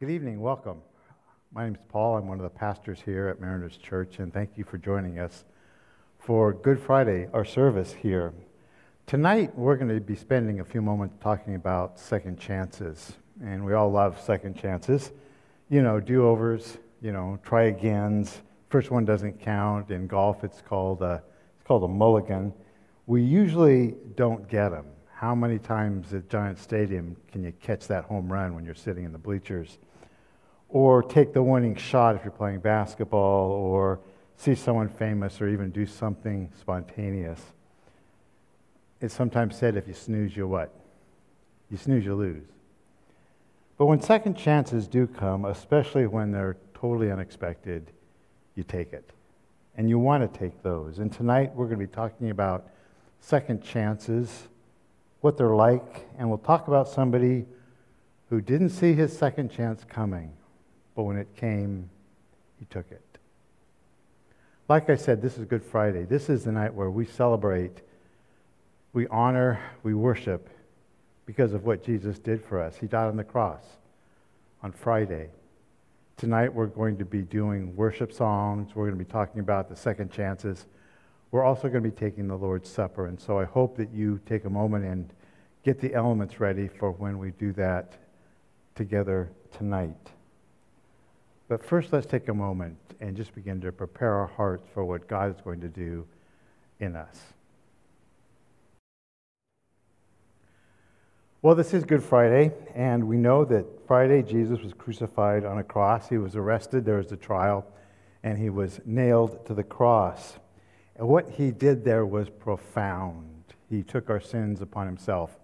Good evening, welcome. My name is Paul. I'm one of the pastors here at Mariners Church, and thank you for joining us for Good Friday, our service here. Tonight, we're going to be spending a few moments talking about second chances, and we all love second chances. You know, do overs, you know, try agains. First one doesn't count. In golf, it's called a, it's called a mulligan. We usually don't get them. How many times at Giant Stadium can you catch that home run when you're sitting in the bleachers? Or take the winning shot if you're playing basketball, or see someone famous, or even do something spontaneous. It's sometimes said if you snooze, you what? You snooze, you lose. But when second chances do come, especially when they're totally unexpected, you take it. And you want to take those. And tonight we're going to be talking about second chances what they're like, and we'll talk about somebody who didn't see his second chance coming, but when it came, he took it. Like I said, this is Good Friday. This is the night where we celebrate, we honor, we worship because of what Jesus did for us. He died on the cross on Friday. Tonight we're going to be doing worship songs. We're going to be talking about the second chances we're also going to be taking the Lord's Supper. And so I hope that you take a moment and get the elements ready for when we do that together tonight. But first, let's take a moment and just begin to prepare our hearts for what God is going to do in us. Well, this is Good Friday, and we know that Friday Jesus was crucified on a cross. He was arrested, there was a trial, and he was nailed to the cross. And what he did there was profound. He took our sins upon himself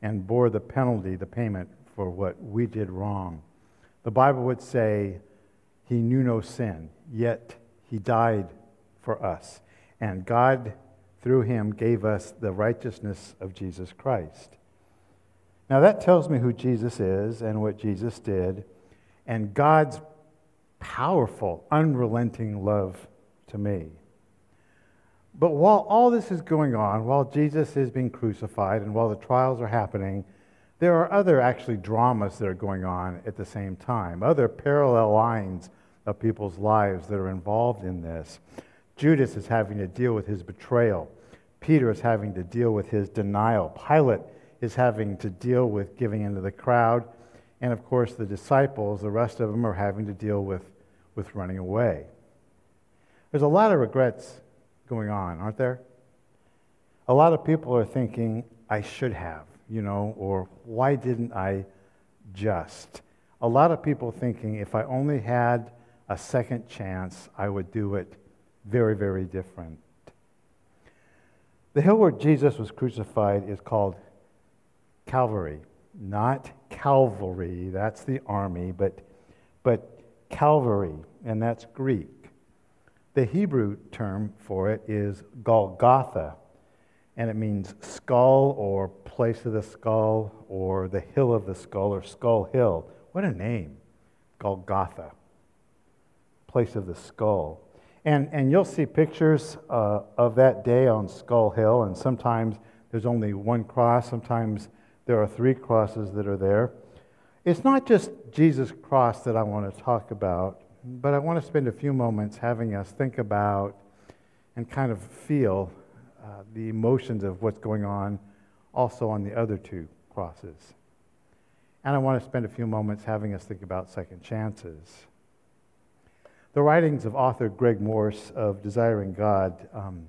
and bore the penalty, the payment for what we did wrong. The Bible would say he knew no sin, yet he died for us. And God, through him, gave us the righteousness of Jesus Christ. Now, that tells me who Jesus is and what Jesus did, and God's powerful, unrelenting love to me. But while all this is going on, while Jesus is being crucified and while the trials are happening, there are other actually dramas that are going on at the same time, other parallel lines of people's lives that are involved in this. Judas is having to deal with his betrayal. Peter is having to deal with his denial. Pilate is having to deal with giving into the crowd. And of course, the disciples, the rest of them, are having to deal with, with running away. There's a lot of regrets going on, aren't there? A lot of people are thinking, I should have, you know, or why didn't I just? A lot of people thinking, if I only had a second chance, I would do it very, very different. The hill where Jesus was crucified is called Calvary, not cavalry, that's the army, but, but Calvary, and that's Greek. The Hebrew term for it is Golgotha, and it means skull or place of the skull or the hill of the skull or skull hill. What a name! Golgotha, place of the skull. And, and you'll see pictures uh, of that day on Skull Hill, and sometimes there's only one cross, sometimes there are three crosses that are there. It's not just Jesus' cross that I want to talk about, but I want to spend a few moments having us think about and kind of feel uh, the emotions of what's going on also on the other two crosses. And I want to spend a few moments having us think about second chances. The writings of author Greg Morse of Desiring God um,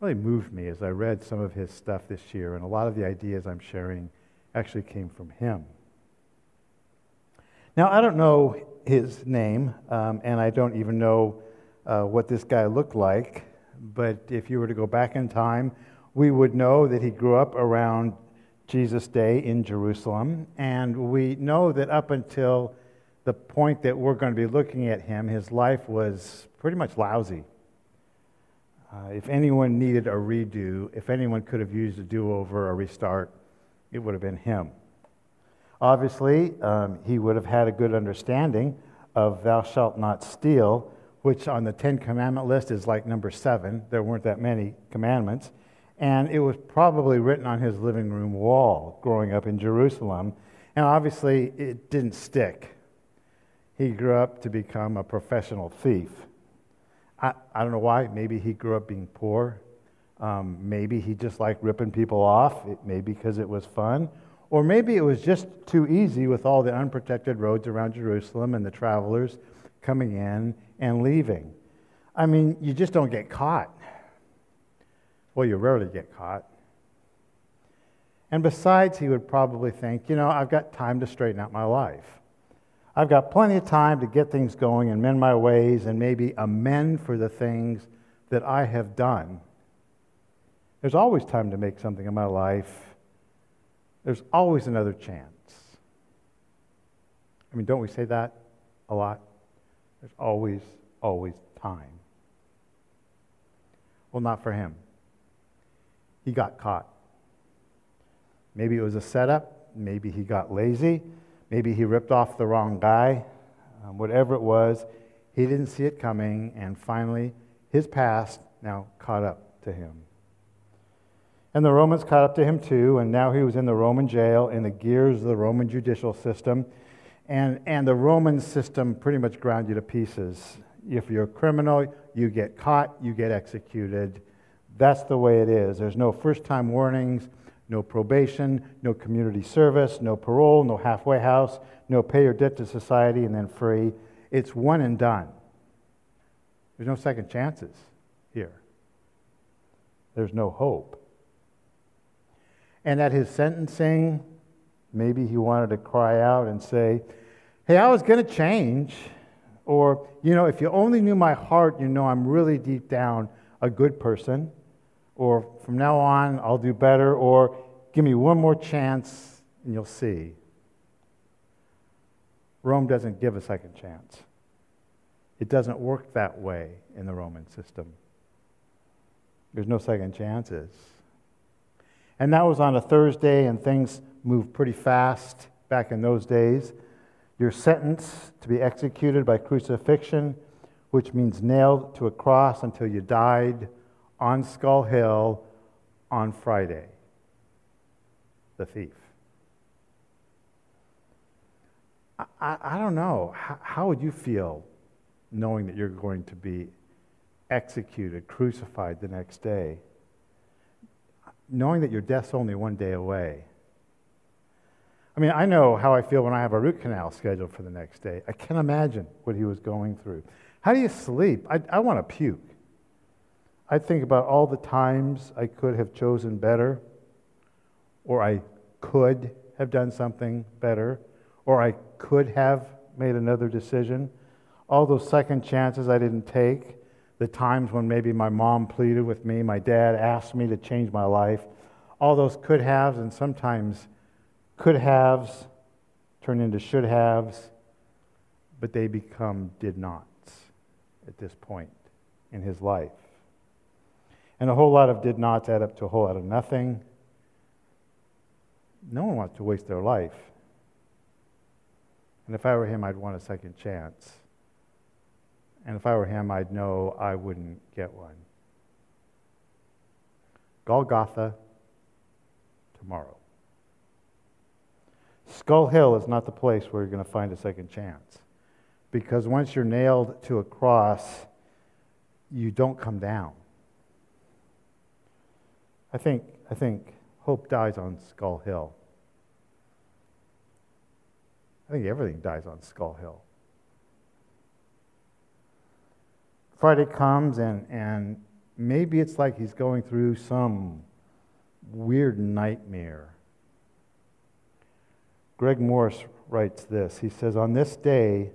really moved me as I read some of his stuff this year, and a lot of the ideas I'm sharing actually came from him. Now, I don't know his name, um, and I don't even know uh, what this guy looked like, but if you were to go back in time, we would know that he grew up around Jesus' day in Jerusalem, and we know that up until the point that we're going to be looking at him, his life was pretty much lousy. Uh, if anyone needed a redo, if anyone could have used a do over, or a restart, it would have been him. Obviously, um, he would have had a good understanding of thou shalt not steal, which on the Ten Commandment list is like number seven. There weren't that many commandments. And it was probably written on his living room wall growing up in Jerusalem. And obviously, it didn't stick. he grew up to become a professional thief. I, I don't know why. Maybe he grew up being poor. Um, maybe he just liked ripping people off. It may because it was fun. Or maybe it was just too easy with all the unprotected roads around Jerusalem and the travelers coming in and leaving. I mean, you just don't get caught. Well, you rarely get caught. And besides, he would probably think, you know, I've got time to straighten out my life. I've got plenty of time to get things going and mend my ways and maybe amend for the things that I have done. There's always time to make something in my life. There's always another chance. I mean, don't we say that a lot? There's always, always time. Well, not for him. He got caught. Maybe it was a setup. Maybe he got lazy. Maybe he ripped off the wrong guy. Um, whatever it was, he didn't see it coming, and finally, his past now caught up to him. And the Romans caught up to him too, and now he was in the Roman jail in the gears of the Roman judicial system. And, and the Roman system pretty much ground you to pieces. If you're a criminal, you get caught, you get executed. That's the way it is. There's no first time warnings, no probation, no community service, no parole, no halfway house, no pay your debt to society and then free. It's one and done. There's no second chances here. There's no hope. And at his sentencing, maybe he wanted to cry out and say, Hey, I was going to change. Or, you know, if you only knew my heart, you know I'm really deep down a good person. Or from now on, I'll do better. Or give me one more chance and you'll see. Rome doesn't give a second chance. It doesn't work that way in the Roman system. There's no second chances. And that was on a Thursday, and things moved pretty fast back in those days. You're sentenced to be executed by crucifixion, which means nailed to a cross until you died on Skull Hill on Friday. The thief. I, I don't know. How, how would you feel knowing that you're going to be executed, crucified the next day? Knowing that your death's only one day away. I mean, I know how I feel when I have a root canal scheduled for the next day. I can't imagine what he was going through. How do you sleep? I, I want to puke. I think about all the times I could have chosen better, or I could have done something better, or I could have made another decision. All those second chances I didn't take the times when maybe my mom pleaded with me, my dad asked me to change my life, all those could haves and sometimes could haves turn into should haves, but they become did nots at this point in his life. And a whole lot of did nots add up to a whole lot of nothing. No one wants to waste their life. And if I were him, I'd want a second chance. And if I were him, I'd know I wouldn't get one. Golgotha tomorrow. Skull Hill is not the place where you're going to find a second chance. Because once you're nailed to a cross, you don't come down. I think, I think hope dies on Skull Hill. I think everything dies on Skull Hill. Friday comes, and, and maybe it's like he's going through some weird nightmare. Greg Morse writes this. He says, On this day,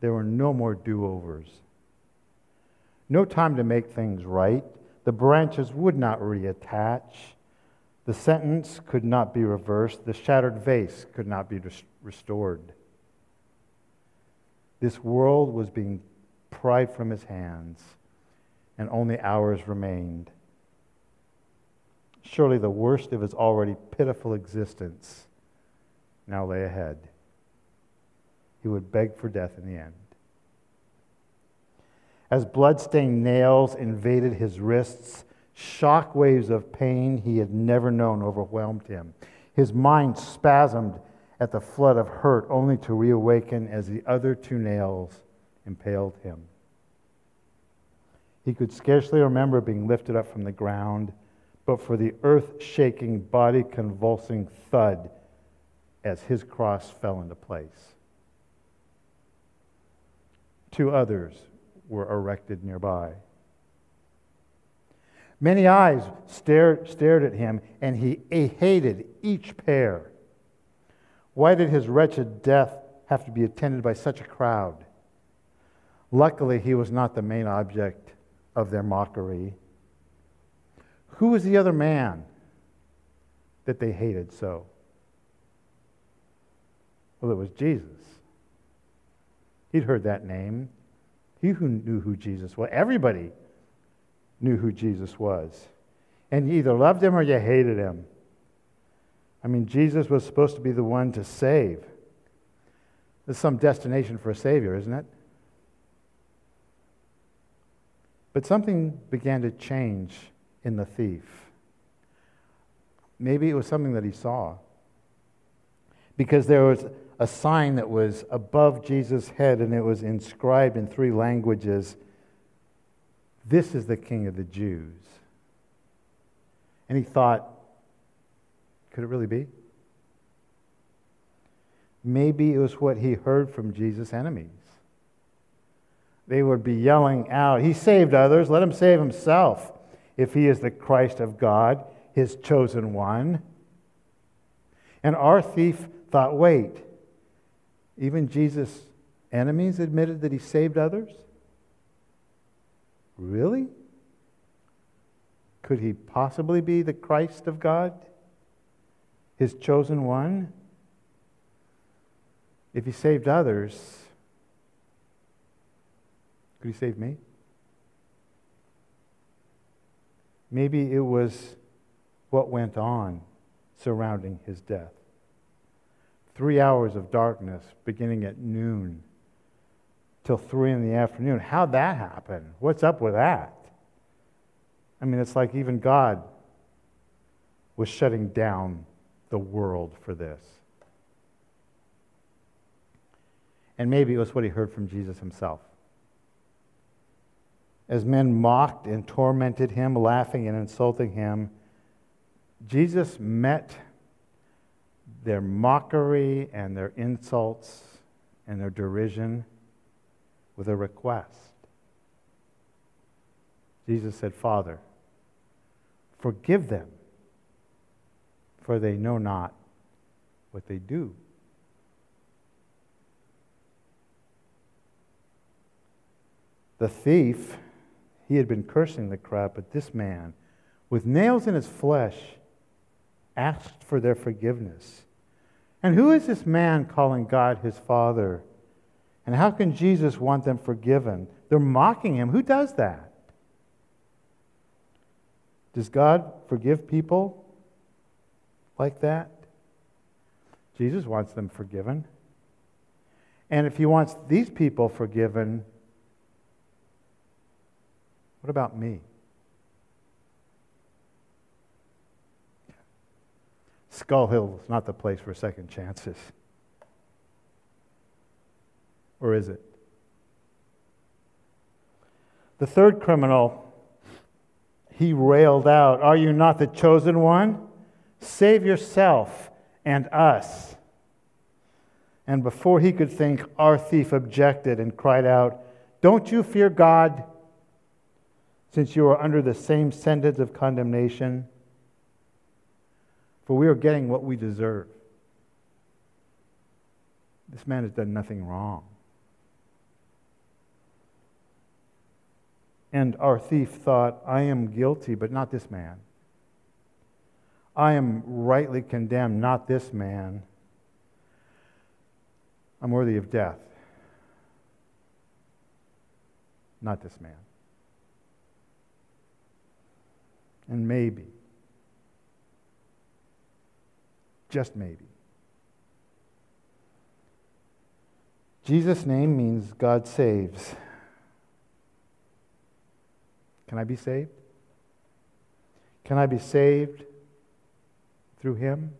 there were no more do overs. No time to make things right. The branches would not reattach. The sentence could not be reversed. The shattered vase could not be restored. This world was being pried from his hands, and only hours remained. Surely the worst of his already pitiful existence now lay ahead. He would beg for death in the end. As blood-stained nails invaded his wrists, shock waves of pain he had never known overwhelmed him. His mind spasmed at the flood of hurt, only to reawaken as the other two nails impaled him. He could scarcely remember being lifted up from the ground, but for the earth shaking, body convulsing thud as his cross fell into place. Two others were erected nearby. Many eyes stared, stared at him, and he hated each pair. Why did his wretched death have to be attended by such a crowd? Luckily, he was not the main object of their mockery. Who was the other man that they hated so? Well, it was Jesus. He'd heard that name. He who knew who Jesus was. Everybody knew who Jesus was. And you either loved him or you hated him. I mean, Jesus was supposed to be the one to save. There's some destination for a Savior, isn't it? But something began to change in the thief. Maybe it was something that he saw. Because there was a sign that was above Jesus' head and it was inscribed in three languages This is the King of the Jews. And he thought, could it really be? Maybe it was what he heard from Jesus' enemies. They would be yelling out, He saved others, let him save himself if he is the Christ of God, his chosen one. And our thief thought, wait, even Jesus' enemies admitted that he saved others? Really? Could he possibly be the Christ of God? His chosen one? If he saved others, could he save me? Maybe it was what went on surrounding his death. Three hours of darkness beginning at noon till three in the afternoon. How'd that happen? What's up with that? I mean, it's like even God was shutting down the world for this. And maybe it was what he heard from Jesus himself. As men mocked and tormented him, laughing and insulting him, Jesus met their mockery and their insults and their derision with a request. Jesus said, Father, forgive them, for they know not what they do. The thief, he had been cursing the crowd, but this man, with nails in his flesh, asked for their forgiveness. And who is this man calling God his Father? And how can Jesus want them forgiven? They're mocking him. Who does that? Does God forgive people like that? Jesus wants them forgiven. And if he wants these people forgiven, what about me? Skull Hill is not the place for second chances. Or is it? The third criminal, he railed out, Are you not the chosen one? Save yourself and us. And before he could think, our thief objected and cried out, Don't you fear God, since you are under the same sentence of condemnation? For we are getting what we deserve. This man has done nothing wrong. And our thief thought, I am guilty, but not this man. I am rightly condemned, not this man. I'm worthy of death, not this man. And maybe Just maybe. Jesus' name means God saves. Can I be saved? Can I be saved through him?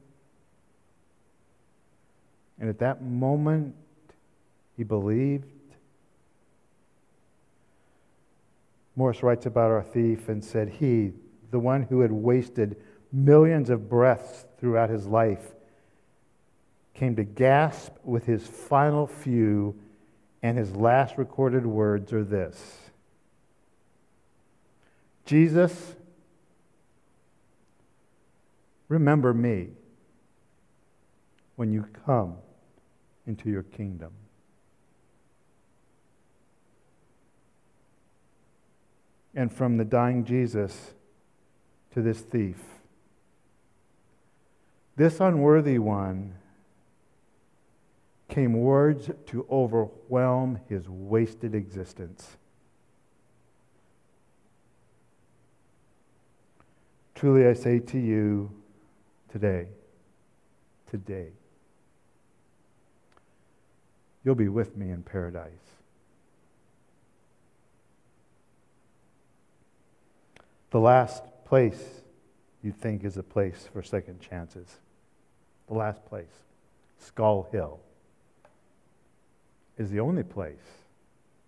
And at that moment, he believed. Morse writes about our thief and said, He, the one who had wasted millions of breaths throughout his life, came to gasp with his final few, and his last recorded words are this Jesus, remember me when you come into your kingdom. And from the dying Jesus to this thief, this unworthy one came words to overwhelm his wasted existence. Truly I say to you today, today, you'll be with me in paradise. The last place you think is a place for second chances. The last place, Skull Hill, is the only place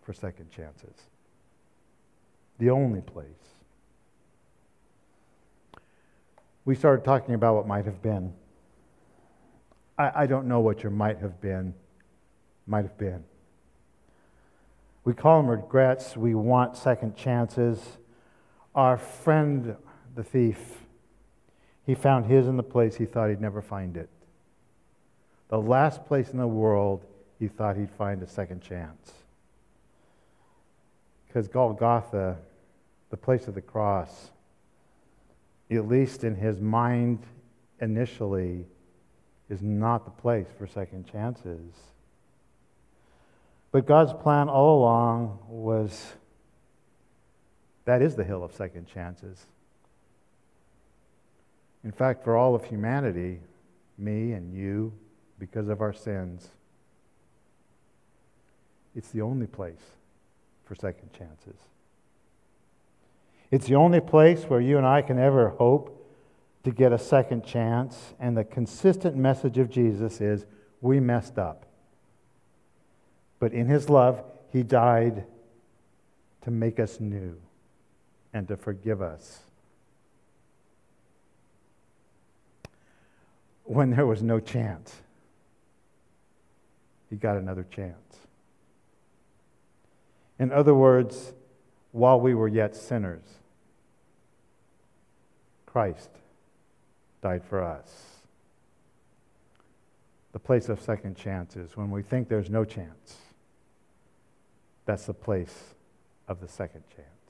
for second chances. The only place. We started talking about what might have been. I, I don't know what your might have been might have been. We call them regrets. We want second chances. Our friend, the thief, he found his in the place he thought he'd never find it. The last place in the world he thought he'd find a second chance. Because Golgotha, the place of the cross, at least in his mind initially, is not the place for second chances. But God's plan all along was that is the hill of second chances. In fact, for all of humanity, me and you, because of our sins, it's the only place for second chances. It's the only place where you and I can ever hope to get a second chance. And the consistent message of Jesus is we messed up. But in his love, he died to make us new and to forgive us. When there was no chance, he got another chance. In other words, while we were yet sinners, Christ died for us. The place of second chances, when we think there's no chance, that's the place of the second chance.